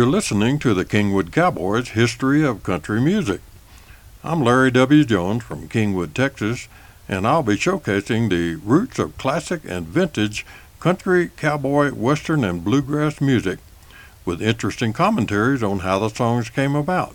You're listening to the Kingwood Cowboys History of Country Music. I'm Larry W. Jones from Kingwood, Texas, and I'll be showcasing the roots of classic and vintage country, cowboy, western, and bluegrass music with interesting commentaries on how the songs came about.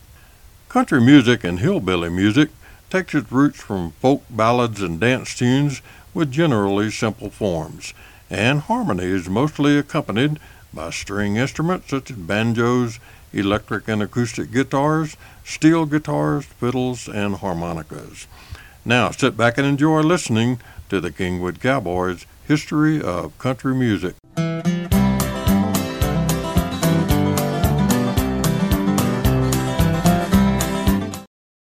Country music and hillbilly music takes its roots from folk ballads and dance tunes with generally simple forms, and harmony is mostly accompanied by string instruments such as banjos, electric and acoustic guitars, steel guitars, fiddles, and harmonicas. Now sit back and enjoy listening to the Kingwood Cowboys History of Country Music.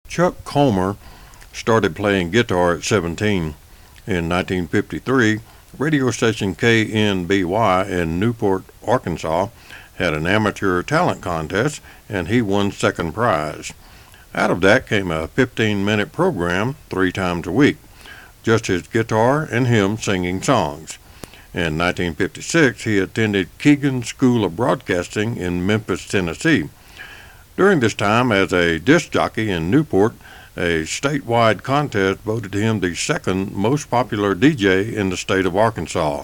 Chuck Comer started playing guitar at 17. In 1953, radio station KNBY in Newport, Arkansas, had an amateur talent contest and he won second prize. Out of that came a 15 minute program three times a week, just his guitar and him singing songs. In 1956, he attended Keegan School of Broadcasting in Memphis, Tennessee. During this time, as a disc jockey in Newport, a statewide contest voted him the second most popular DJ in the state of Arkansas.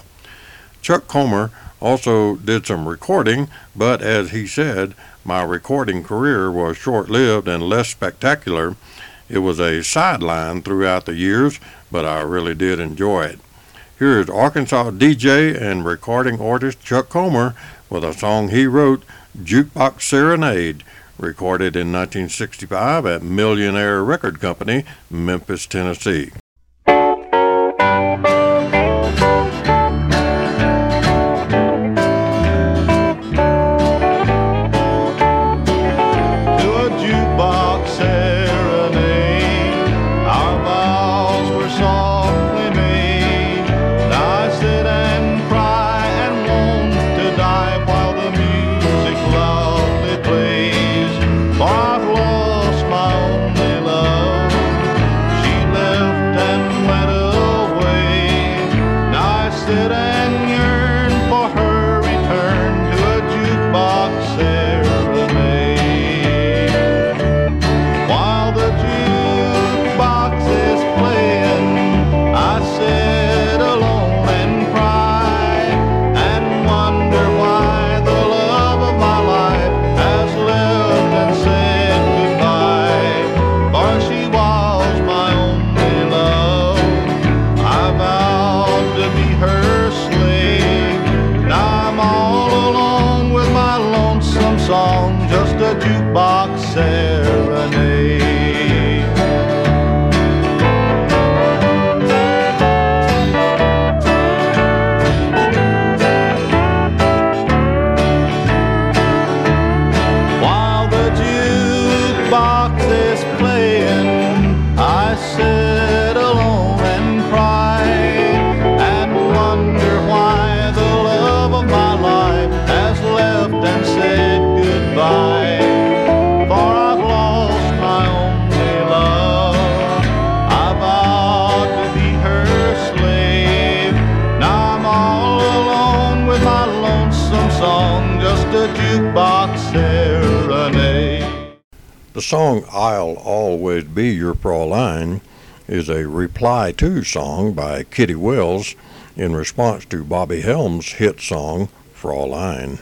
Chuck Comer also did some recording, but as he said, my recording career was short lived and less spectacular. It was a sideline throughout the years, but I really did enjoy it. Here is Arkansas DJ and recording artist Chuck Comer with a song he wrote, Jukebox Serenade recorded in 1965 at Millionaire Record Company, Memphis, Tennessee. Song I'll Always Be Your Fraulein is a reply to song by Kitty Wells in response to Bobby Helms' hit song Fraulein.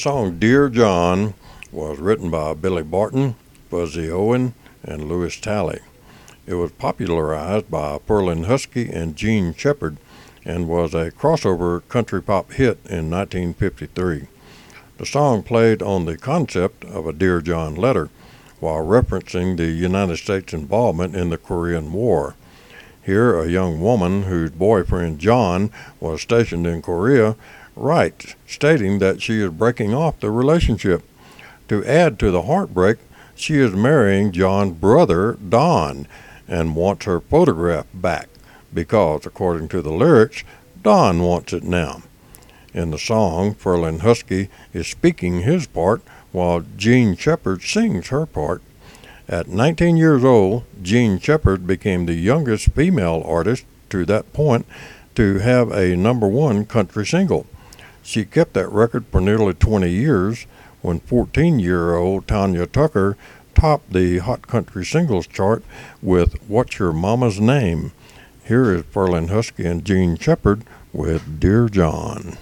Song Dear John was written by Billy Barton, Fuzzy Owen, and Lewis Talley. It was popularized by Ferlin Husky and Jean Shepard and was a crossover country pop hit in 1953. The song played on the concept of a Dear John letter while referencing the United States involvement in the Korean War. Here, a young woman whose boyfriend John was stationed in Korea writes, stating that she is breaking off the relationship. To add to the heartbreak, she is marrying John's brother, Don, and wants her photograph back because, according to the lyrics, Don wants it now. In the song, Ferlin Husky is speaking his part while Jean Shepard sings her part. At 19 years old, Jean Shepard became the youngest female artist to that point to have a number one country single. She kept that record for nearly 20 years when 14 year old Tanya Tucker topped the Hot Country Singles chart with What's Your Mama's Name? Here is Ferlin Husky and Jean Shepard with Dear John.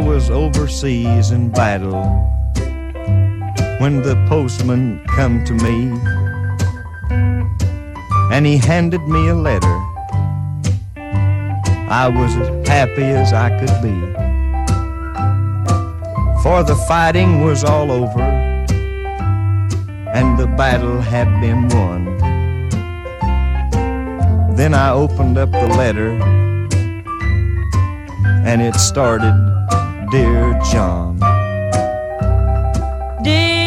Was overseas in battle when the postman come to me and he handed me a letter. I was as happy as I could be. For the fighting was all over and the battle had been won. Then I opened up the letter and it started Dear John. Dear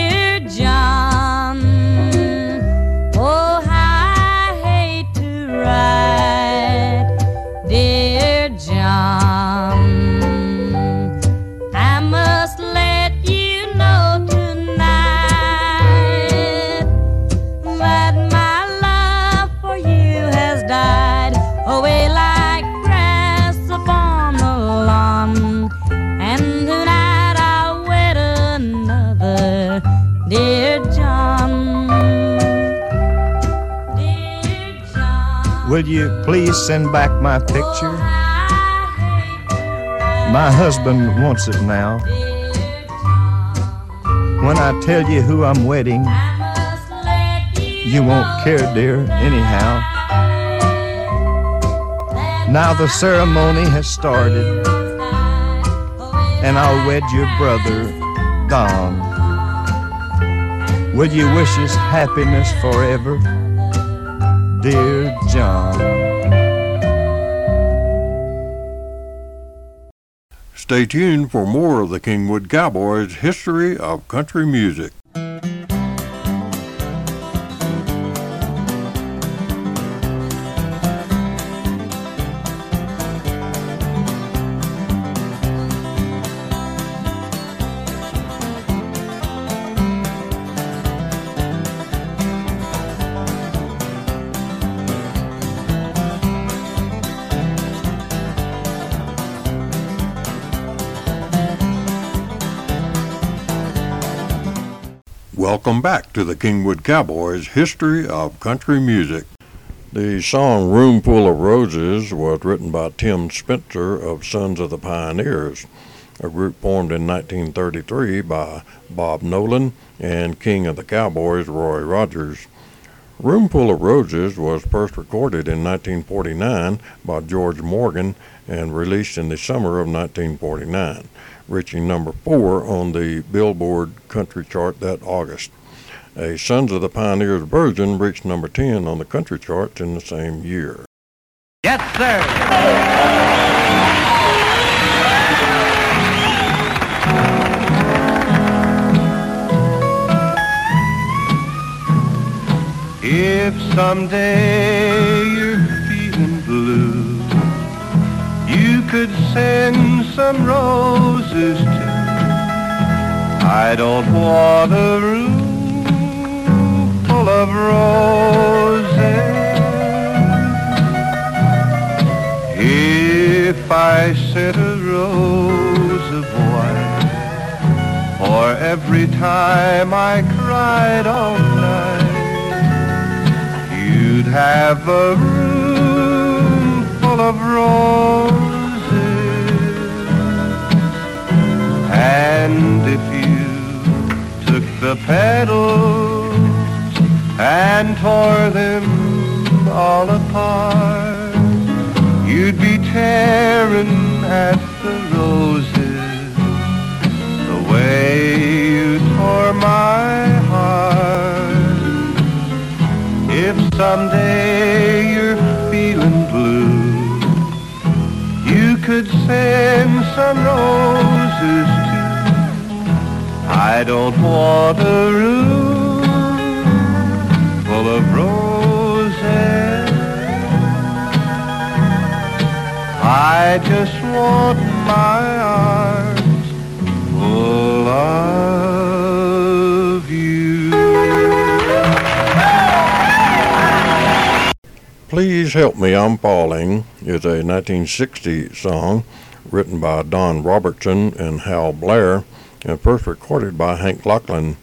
Will you please send back my picture? My husband wants it now. When I tell you who I'm wedding, you won't care, dear, anyhow. Now the ceremony has started, and I'll wed your brother, Don. Will you wish us happiness forever, dear John? Stay tuned for more of the Kingwood Cowboys' history of country music. To the Kingwood Cowboys History of Country Music. The song Room Full of Roses was written by Tim Spencer of Sons of the Pioneers, a group formed in 1933 by Bob Nolan and King of the Cowboys Roy Rogers. Room Full of Roses was first recorded in 1949 by George Morgan and released in the summer of 1949, reaching number four on the Billboard country chart that August. A Sons of the Pioneers version reached number 10 on the country charts in the same year. Yes, sir. If someday you're feeling blue, you could send some roses too. I don't want a room full of roses. If I sent a rose of white for every time I cried all night, you'd have a room full of roses. And if you took the petals and tore them all apart, you'd be tearing at the roses the way you tore my heart. If someday you're feeling blue, you could send some roses too. I don't want a room full of roses. I just want my arms full of you. Please Help Me, I'm Falling is a 1960 song written by Don Robertson and Hal Blair and first recorded by Hank Locklin.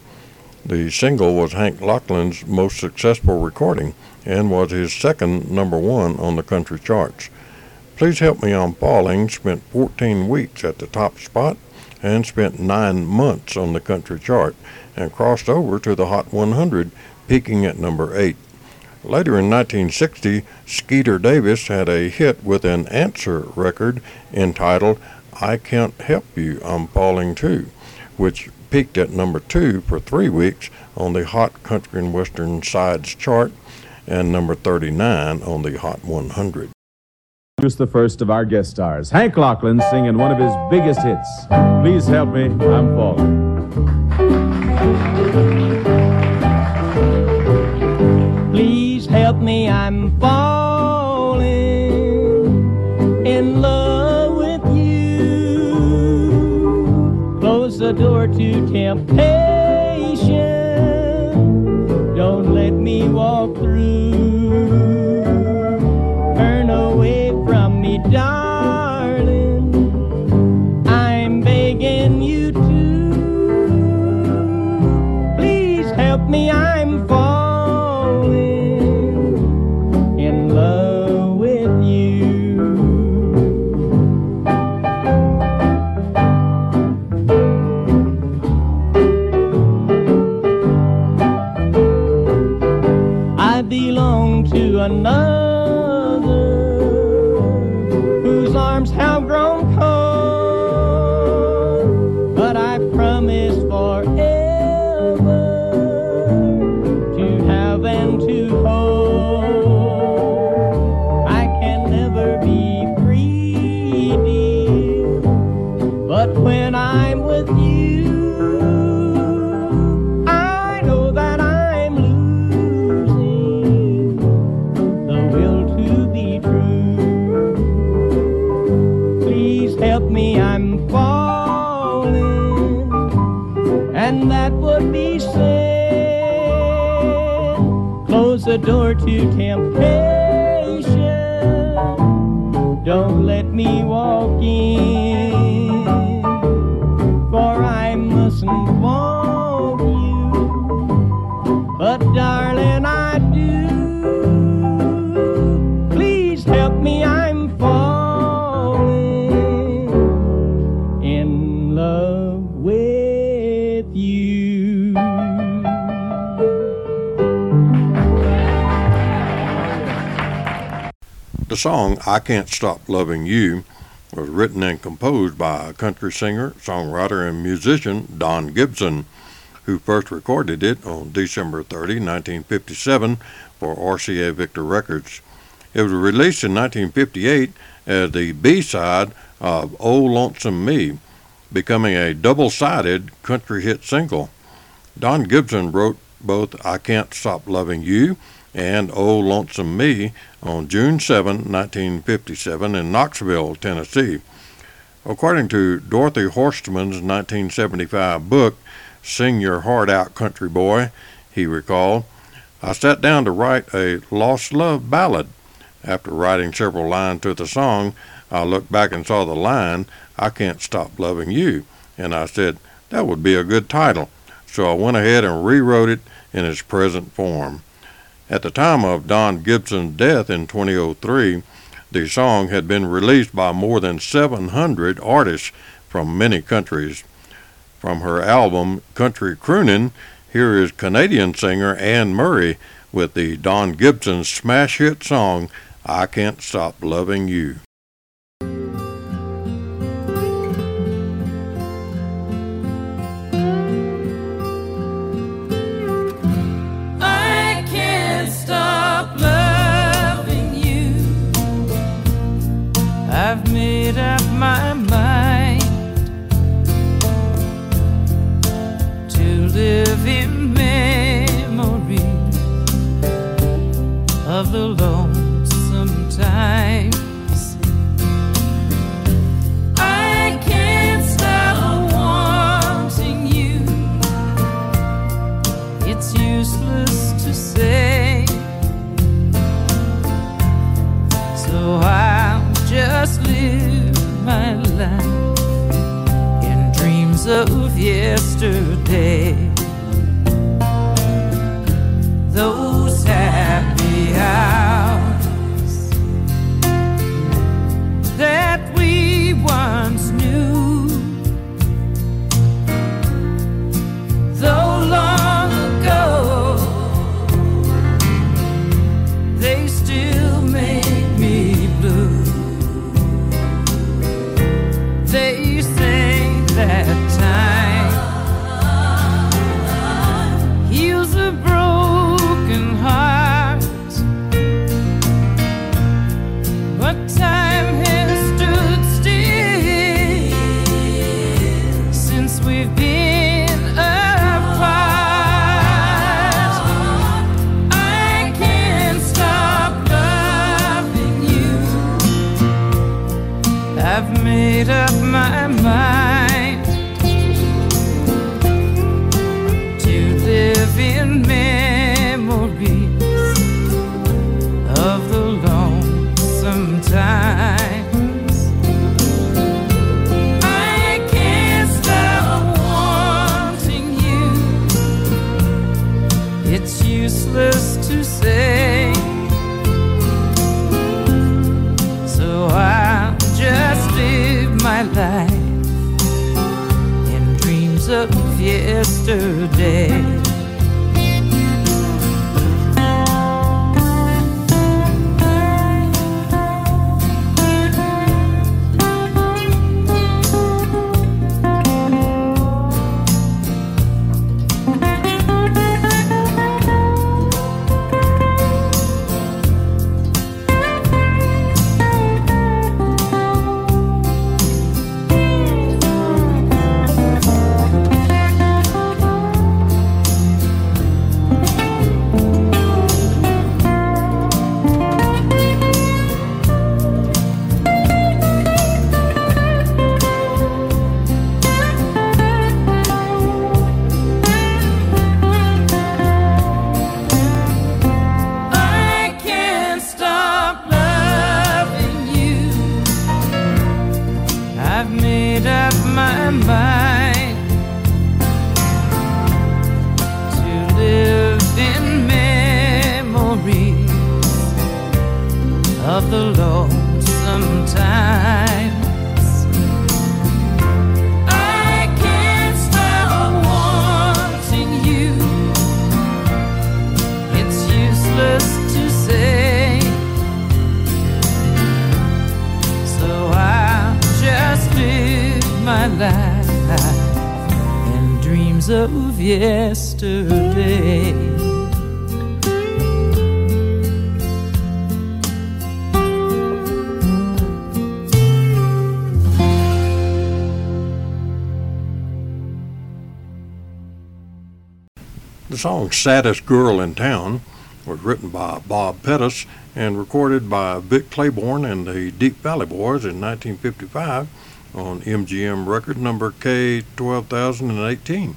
The single was Hank Locklin's most successful recording and was his second number one on the country charts. Please Help Me, I'm Falling spent 14 weeks at the top spot and spent nine months on the country chart and crossed over to the Hot 100, peaking at number eight. Later in 1960, Skeeter Davis had a hit with an answer record entitled I Can't Help You, I'm Falling Too, which peaked at number two for three weeks on the Hot Country and Western Sides chart and number 39 on the Hot 100. Introduce the first of our guest stars, Hank Locklin, singing one of his biggest hits. Please help me, I'm falling. Please help me, I'm falling door to temptation. Don't let me walk through. Turn away from me, darling. I'm begging you to. Please help me, I'm I Can't Stop Loving You was written and composed by country singer, songwriter, and musician Don Gibson, who first recorded it on December 30, 1957 for RCA Victor Records. It was released in 1958 as the B-side of Oh Lonesome Me, becoming a double-sided country hit single. Don Gibson wrote both I Can't Stop Loving You and Oh Lonesome Me on June 7, 1957 in Knoxville, Tennessee. According to Dorothy Horstman's 1975 book, Sing Your Heart Out Country Boy, he recalled, I sat down to write a lost love ballad. After writing several lines to the song, I looked back and saw the line, I Can't Stop Loving You, and I said, that would be a good title. So I went ahead and rewrote it in its present form. At the time of Don Gibson's death in 2003, the song had been released by more than 700 artists from many countries. From her album Country Croonin', here is Canadian singer Anne Murray with the Don Gibson smash hit song I Can't Stop Loving You. My of yesterday. Song Saddest Girl in Town was written by Bob Pettus and recorded by Vic Claiborne and the Deep Valley Boys in 1955 on MGM record number K12018.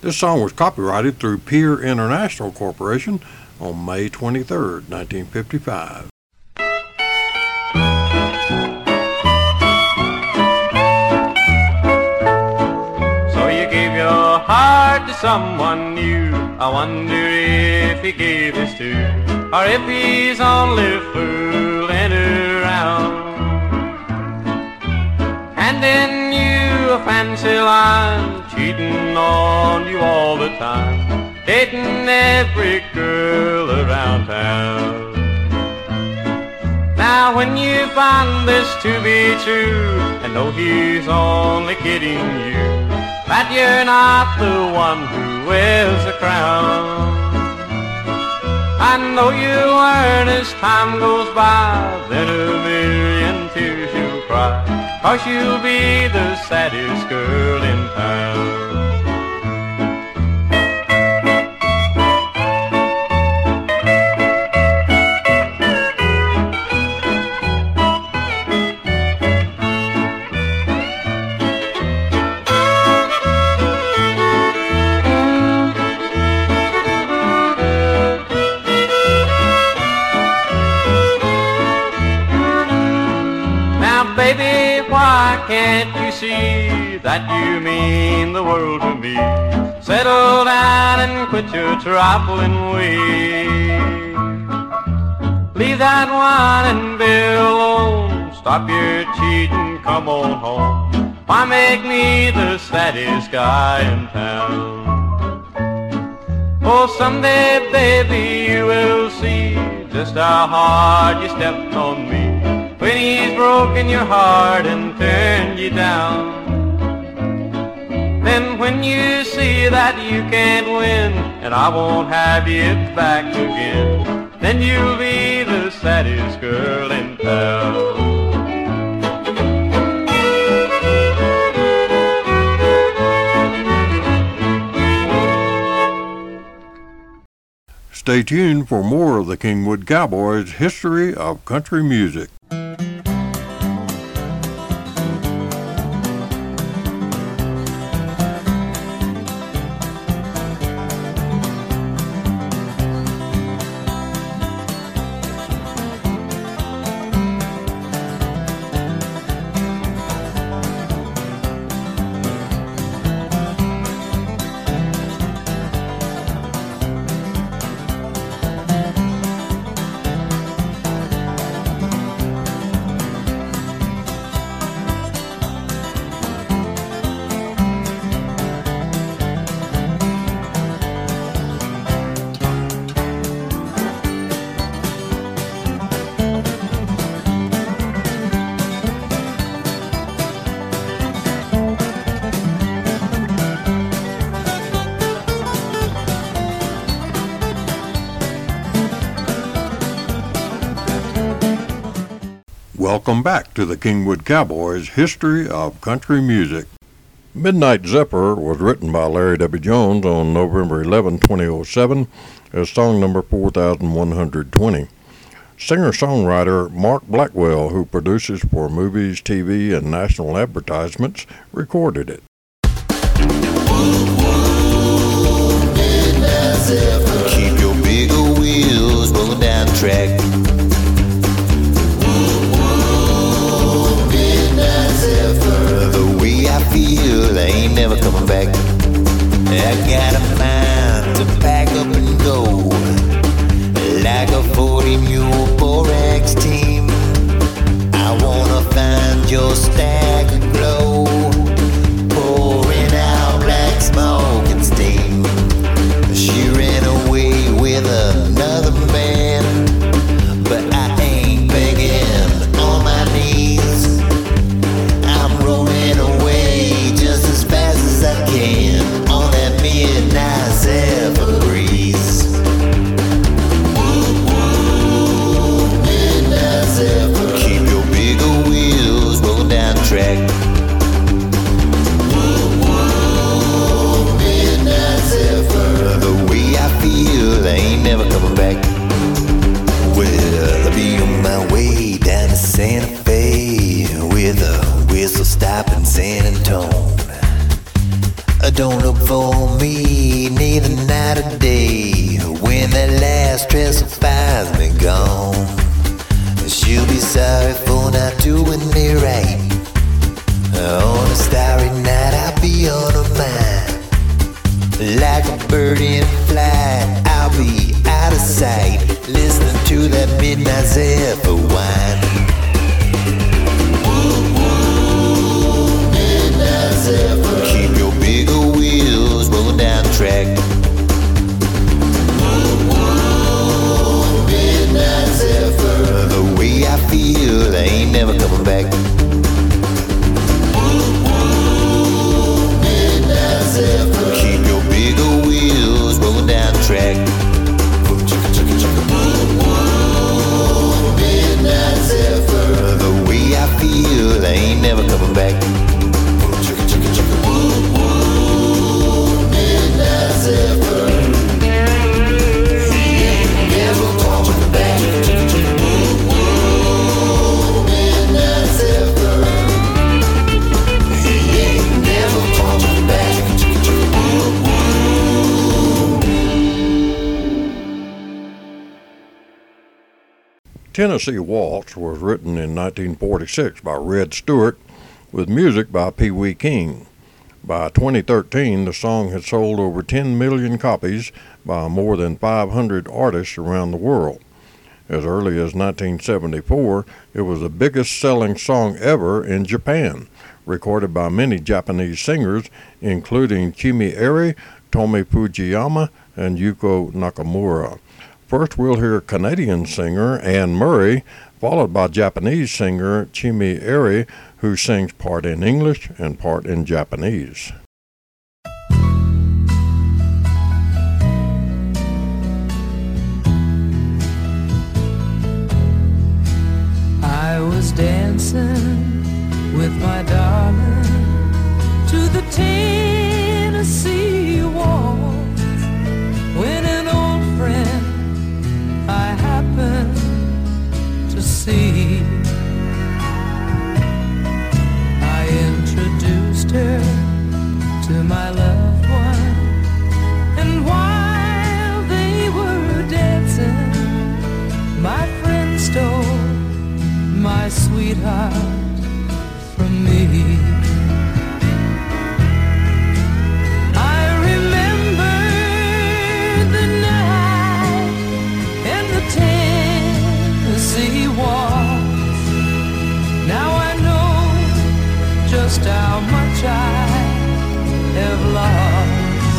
This song was copyrighted through Peer International Corporation on May 23, 1955. So you gave your heart to someone new. I wonder if he gave his to, or if he's only fooling around. Handing you a fancy line, cheating on you all the time, dating every girl around town. Now when you find this to be true, and know he's only kidding you, that you're not the one who wears the crown. I know you'll learn as time goes by, then a million tears you'll cry, cause you'll be the saddest girl in town. Can't you see that you mean the world to me? Settle down and quit your trifling ways. Leave that wine and bill alone. Stop your cheating, come on home. Why make me the saddest guy in town? Oh, someday, baby, you will see just how hard you stepped on me when he's broken your heart and turned you down. Then when you see that you can't win and I won't have you back again, then you'll be the saddest girl in town. Stay tuned for more of the Kingwood Cowboys history of country music. To the Kingwood Cowboys history of country music. Midnight Zephyr was written by Larry W. Jones on November 11, 2007, as song number 4120. Singer songwriter Mark Blackwell, who produces for movies, TV, and national advertisements, recorded it. Keep your bigger wheels down track. Ain't never coming back. I got a mind to pack up and go. Tennessee Waltz was written in 1946 by Redd Stewart with music by Pee Wee King. By 2013, the song had sold over 10 million copies by more than 500 artists around the world. As early as 1974, it was the biggest selling song ever in Japan, recorded by many Japanese singers, including Chiemi Eri, Tomi Fujiyama, and Yuko Nakamura. First, we'll hear Canadian singer Anne Murray, followed by Japanese singer Chiemi Eri, who sings part in English and part in Japanese. I was dancing with my her to my loved one, and while they were dancing, my friend stole my sweetheart from me. I remember the night and the Tennessee waltz. Now I know just how much have lost.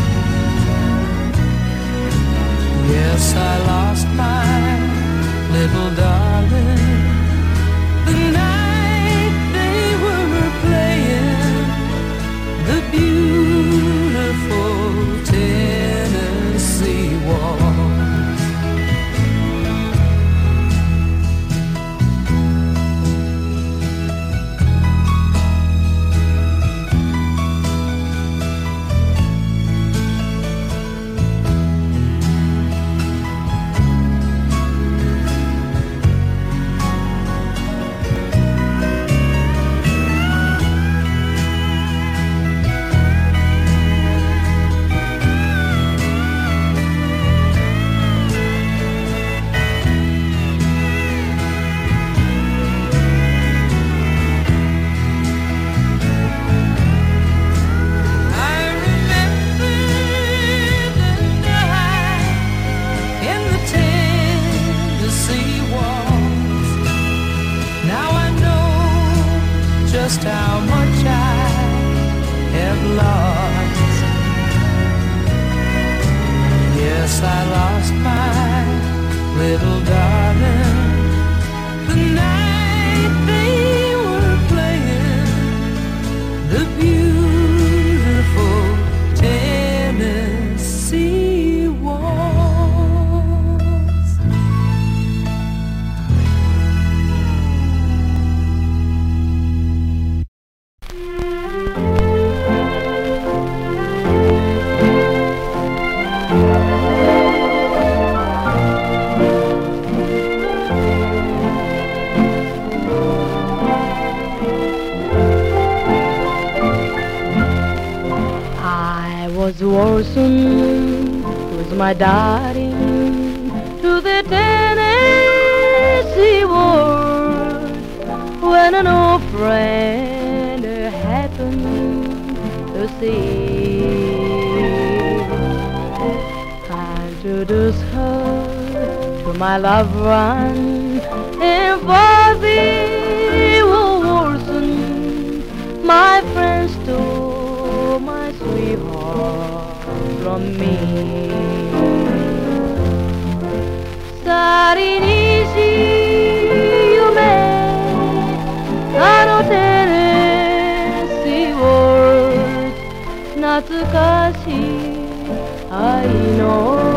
Yes, I lost my little darling little my darling to the Tennessee world when an old friend happened to see. I introduced her to my loved one in Bobby Orson. My friend stole my sweetheart from me. 去りにし夢あのテレシーウォー懐かしい愛の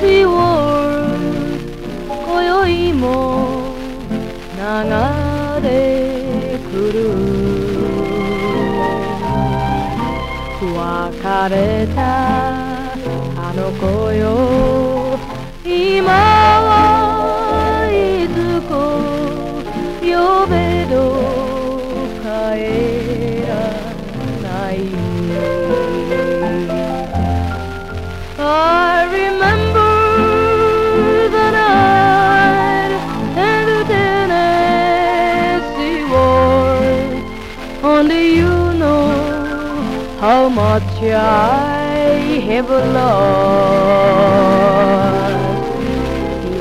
happy world 今宵も流れくる。別れたあの子よ。I have lost.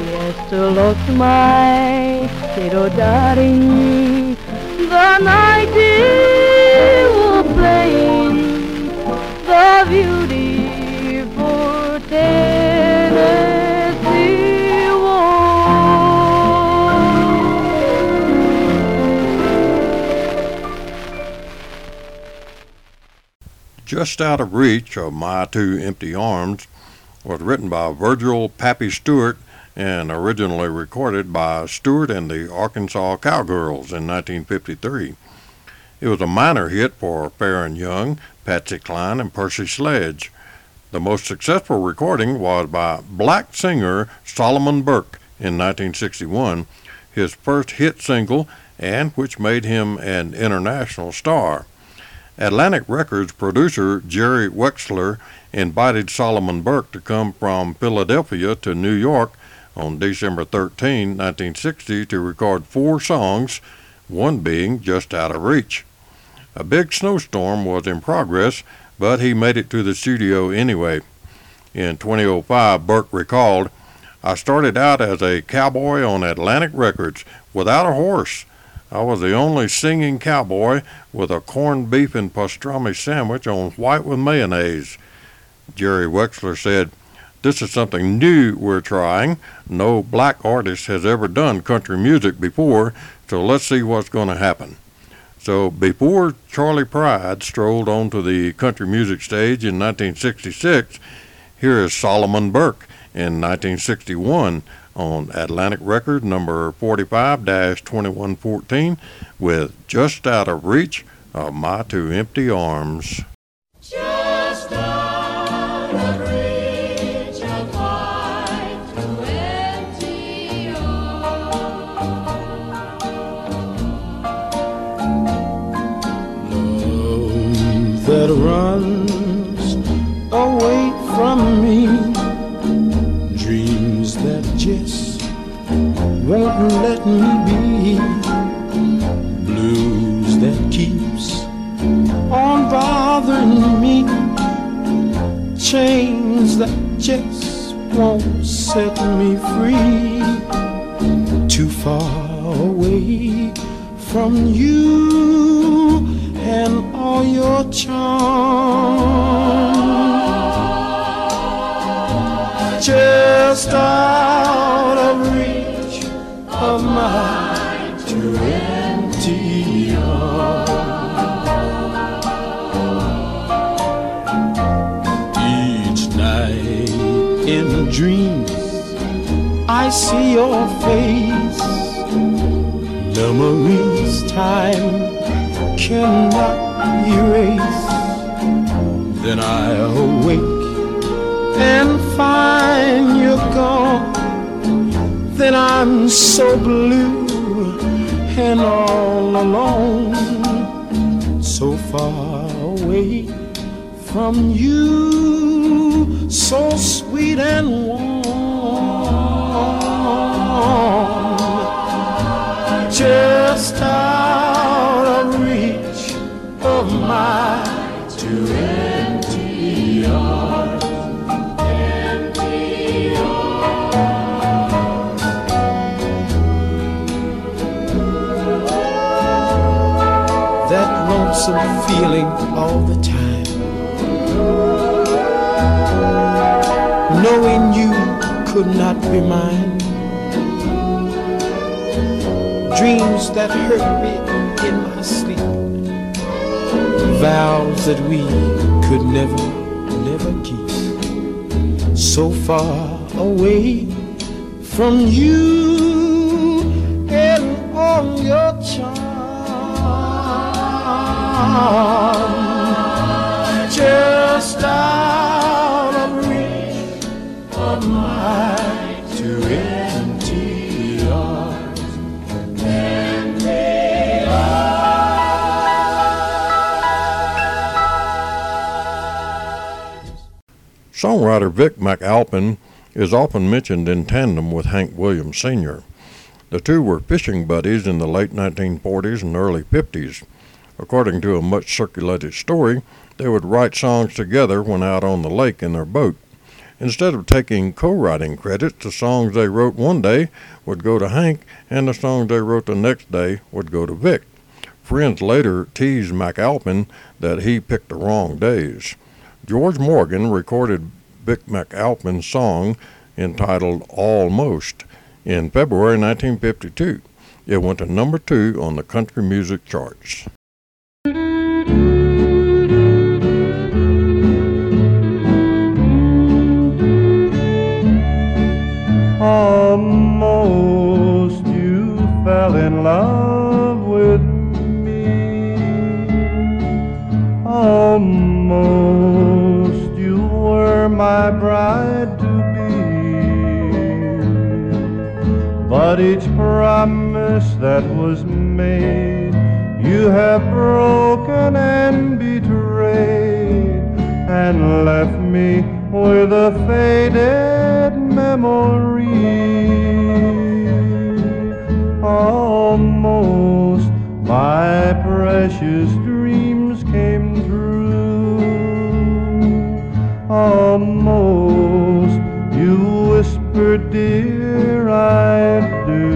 Yes, lost my little darling. The night they were playing the beautiful Just Out of Reach of My Two Empty Arms was written by Virgil Pappy Stewart and originally recorded by Stewart and the Arkansas Cowgirls in 1953. It was a minor hit for Farron Young, Patsy Cline, and Percy Sledge. The most successful recording was by black singer Solomon Burke in 1961, his first hit single and which made him an international star. Atlantic Records producer Jerry Wexler invited Solomon Burke to come from Philadelphia to New York on December 13, 1960, to record four songs, one being Just Out of Reach. A big snowstorm was in progress, but he made it to the studio anyway. In 2005, Burke recalled, I started out as a cowboy on Atlantic Records without a horse. I was the only singing cowboy with a corned beef and pastrami sandwich on white with mayonnaise. Jerry Wexler said, This is something new we're trying. No black artist has ever done country music before, so let's see what's going to happen. So before Charlie Pride strolled onto the country music stage in 1966, here is Solomon Burke in 1961 on Atlantic Record number 45-2114 with Just Out of Reach of My Two Empty Arms. Just out of reach that runs won't let me be, blues that keeps on bothering me. Chains that just won't set me free. Too far away from you and all your charms. Just reach two empty arms. Each night in dreams, I see your face. Memories time cannot erase. Then I awake and find you're gone. Then I'm so blue and all alone, so far away from you, so sweet and warm. Just feeling all the time. Knowing you could not be mine. Dreams that hurt me in my sleep. Vows that we could never, never keep. So far away from you Just out of reach of my two empty arms. Empty Songwriter Vic McAlpin is often mentioned in tandem with Hank Williams Sr. The two were fishing buddies in the late 1940s and early 50s. According to a much circulated story, they would write songs together when out on the lake in their boat. Instead of taking co writing credit, the songs they wrote one day would go to Hank, and the songs they wrote the next day would go to Vic. Friends later teased McAlpin that he picked the wrong days. George Morgan recorded Vic McAlpin's song entitled Almost in February 1952. It went to number two on the country music charts. In love with me. Almost you were my bride to be. But each promise that was made, you have broken and betrayed, and left me with a faded memory. Almost my precious dreams came true. Almost you whispered, Dear, I do.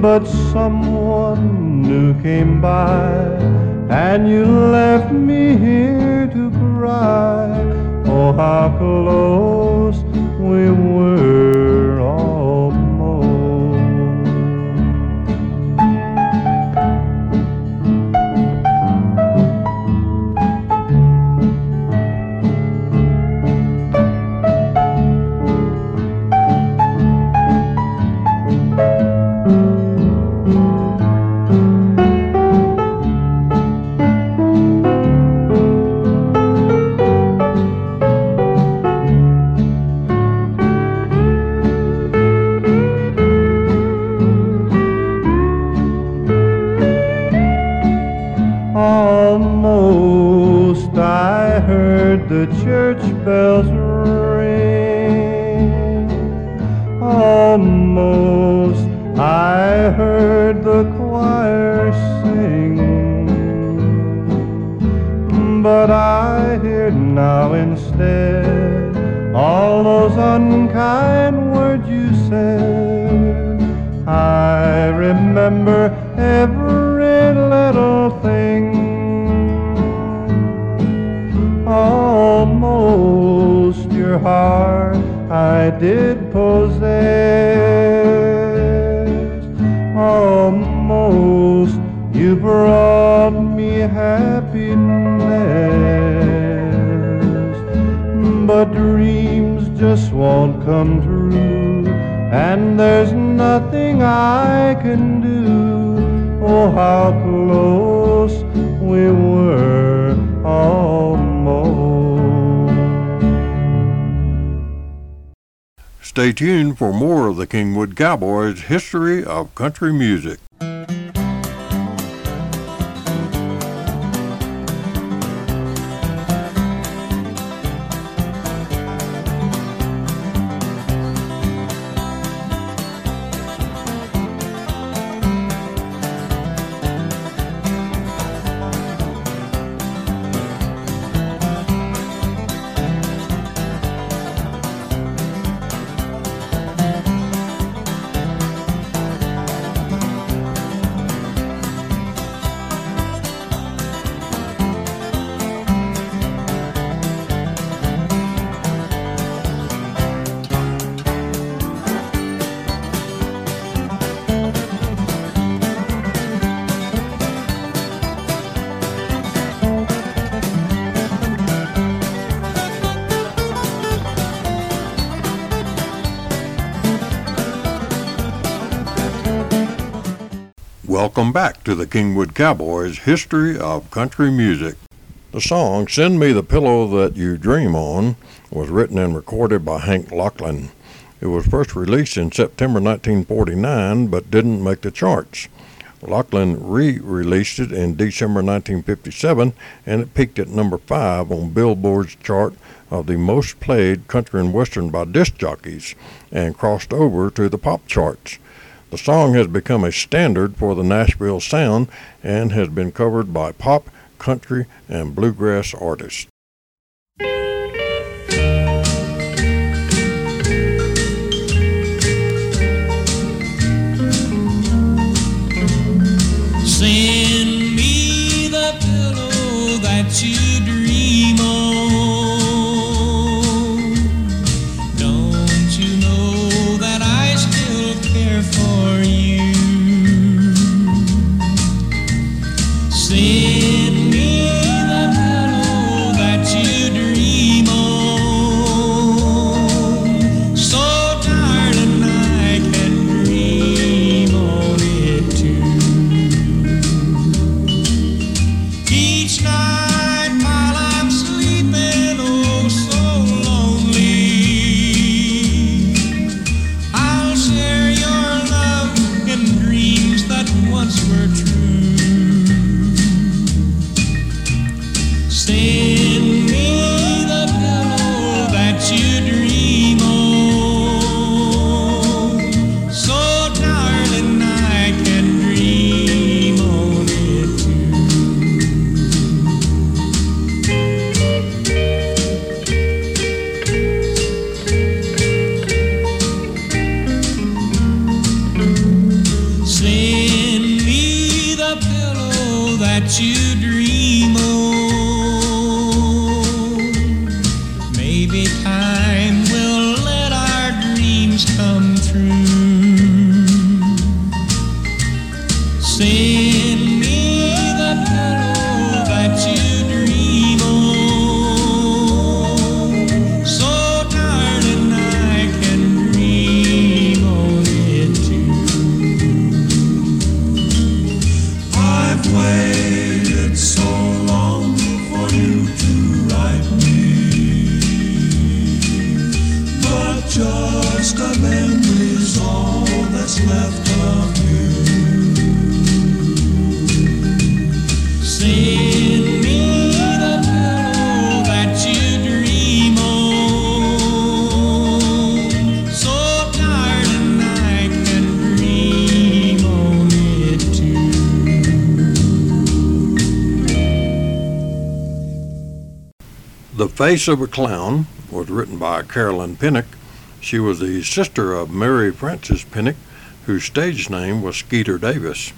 But someone new came by, and you left me here to Cowboys history of country music. To the Kingwood Cowboys history of country music. The song Send Me the Pillow That You Dream On was written and recorded by Hank Locklin. It was first released in September 1949 but didn't make the charts. Locklin re released it in December 1957 and it peaked at number 5 on Billboard's chart of the most played country and western by disc jockeys and crossed over to the pop charts. The song has become a standard for the Nashville sound and has been covered by pop, country, and bluegrass artists. Send Face of a Clown was written by Carolyn Pinnock. She was the sister of Mary Frances Pinnock, whose stage name was Skeeter Davis.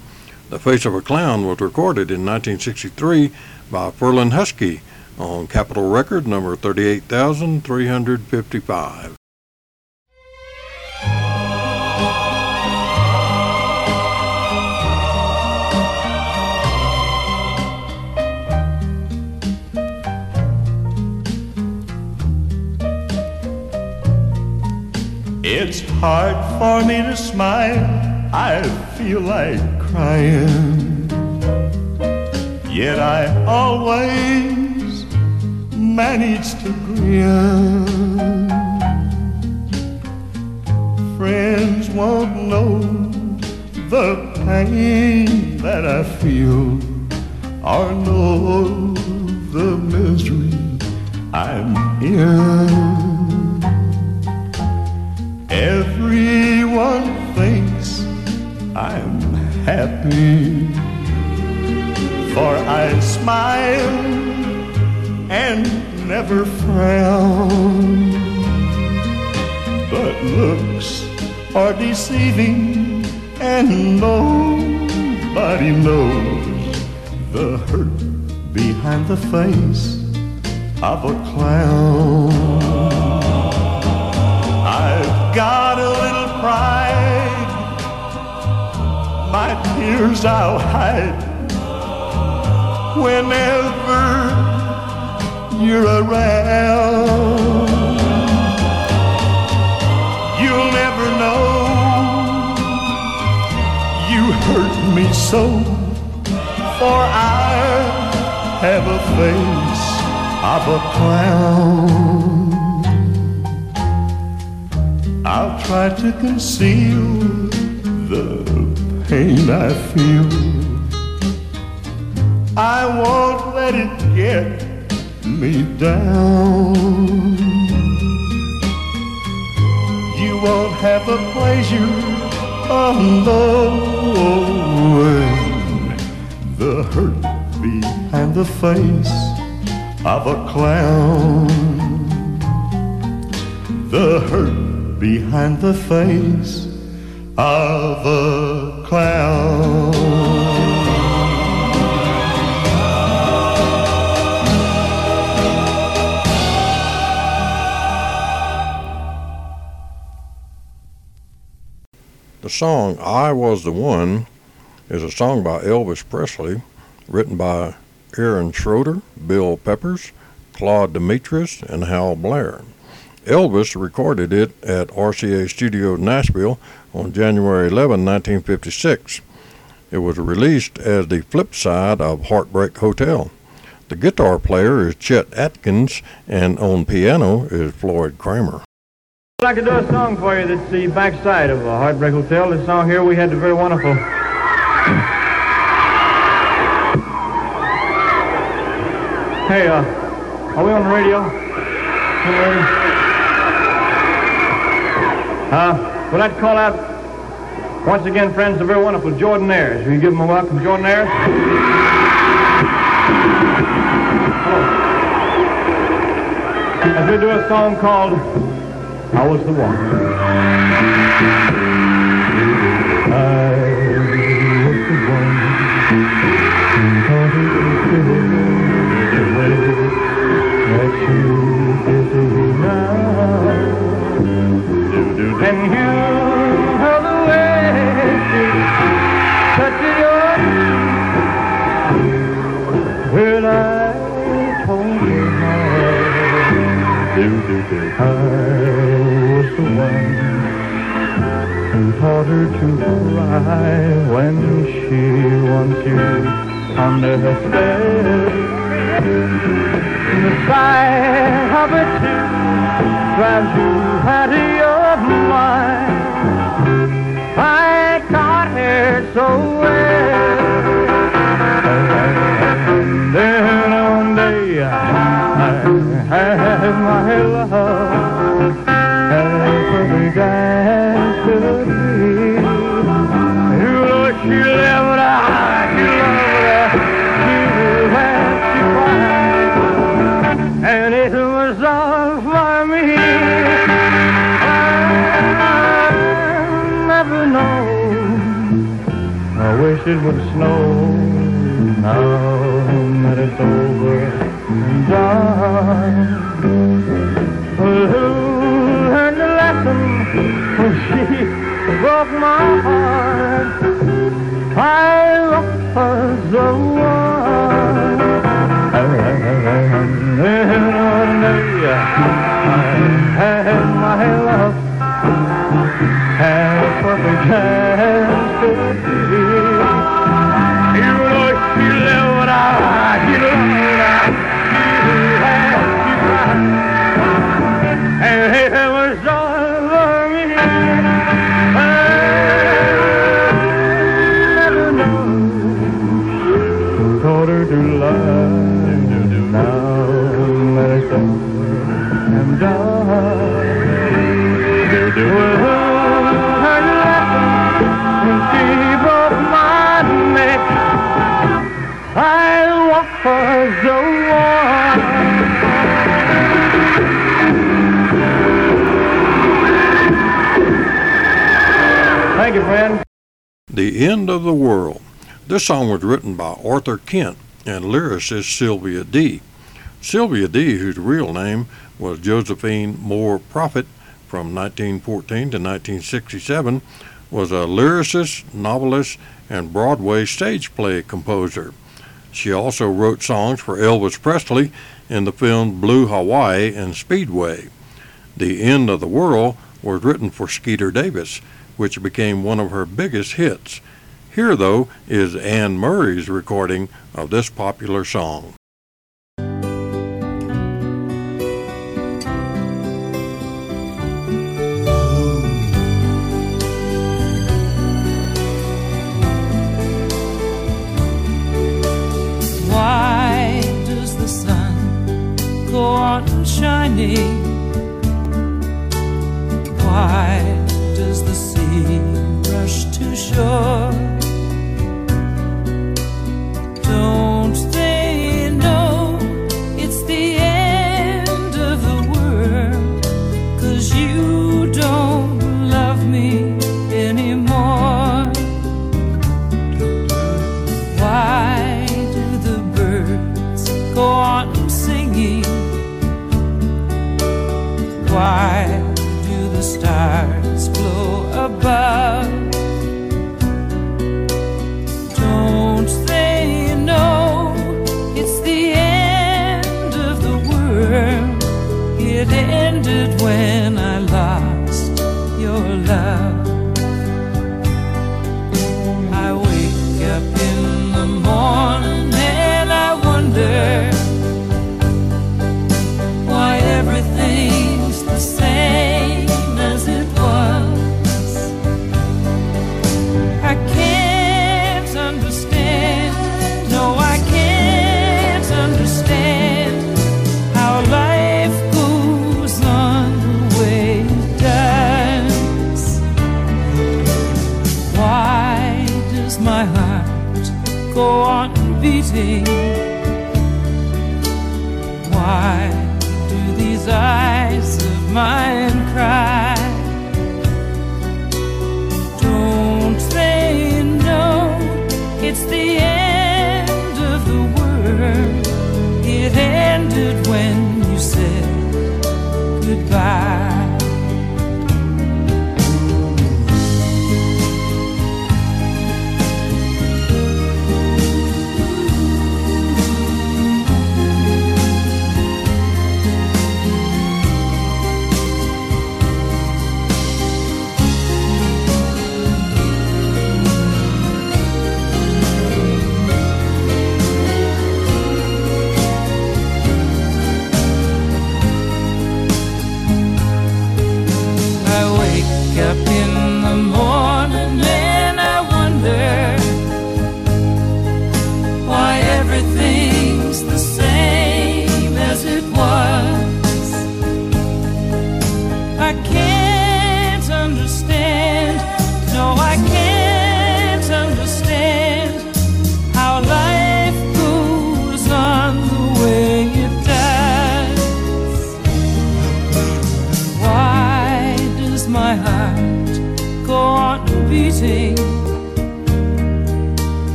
The Face of a Clown was recorded in 1963 by Ferlin Husky on Capitol Record number 38355. It's hard for me to smile. I feel like crying. Yet I always manage to grin. Friends won't know the pain that I feel or know the misery I'm in. Everyone thinks I'm happy, for I smile and never frown. But looks are deceiving, and nobody knows the hurt behind the face of a clown. Tears I'll hide whenever you're around. You'll never know you hurt me so, for I have a face of a clown. I'll try to conceal the pain I feel. I won't let it get me down. You won't have the pleasure knowing the hurt behind the face of a clown. The hurt behind the face of a clown. The song I Was the One is a song by Elvis Presley, written by Aaron Schroeder, Bill Peppers, Claude Demetrius, and Hal Blair. Elvis recorded it at RCA Studio Nashville on January 11, 1956. It was released as the flip side of Heartbreak Hotel. The guitar player is Chet Atkins, and on piano is Floyd Kramer. Like to do a song for you that's the backside of uh, Heartbreak Hotel. This song here we had the very wonderful. Hey, uh, are we on the radio? Uh, we'd call out once again, friends, the very wonderful Jordan Ayers. Will you give him a welcome, Jordan Ayers? As we do a song called I was the one. I was the one who taught her to cry when she wants you under her spell. The sight of it drives you out of your mind. I got her so well. Then one day I had my love bushes with snow. Now that it's over and done. End of the World. This song was written by Arthur Kent and lyricist Sylvia D. Sylvia D, whose real name was Josephine Moore Prophet from 1914 to 1967, was a lyricist, novelist, and Broadway stage play composer. She also wrote songs for Elvis Presley in the film Blue Hawaii and Speedway. The End of the World was written for Skeeter Davis, which became one of her biggest hits. Here, though, is Anne Murray's recording of this popular song. shining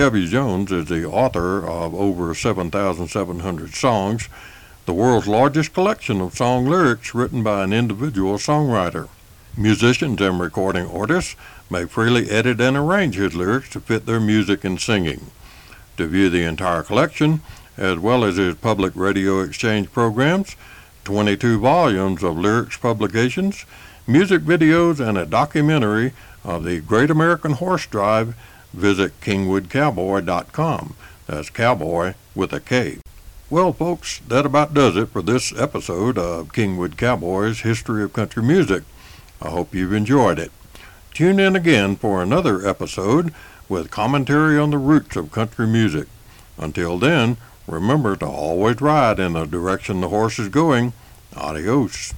Mary W. Jones is the author of over 7,700 songs, the world's largest collection of song lyrics written by an individual songwriter. Musicians and recording artists may freely edit and arrange his lyrics to fit their music and singing. To view the entire collection, as well as his public radio exchange programs, 22 volumes of lyrics publications, music videos, and a documentary of the Great American Horse Drive, visit kingwoodcowboy.com. That's cowboy with a K. Well, folks, that about does it for this episode of Kingwood Cowboys History of Country Music. I hope you've enjoyed it. Tune in again for another episode with commentary on the roots of country music. Until then, remember to always ride in the direction the horse is going. Adios.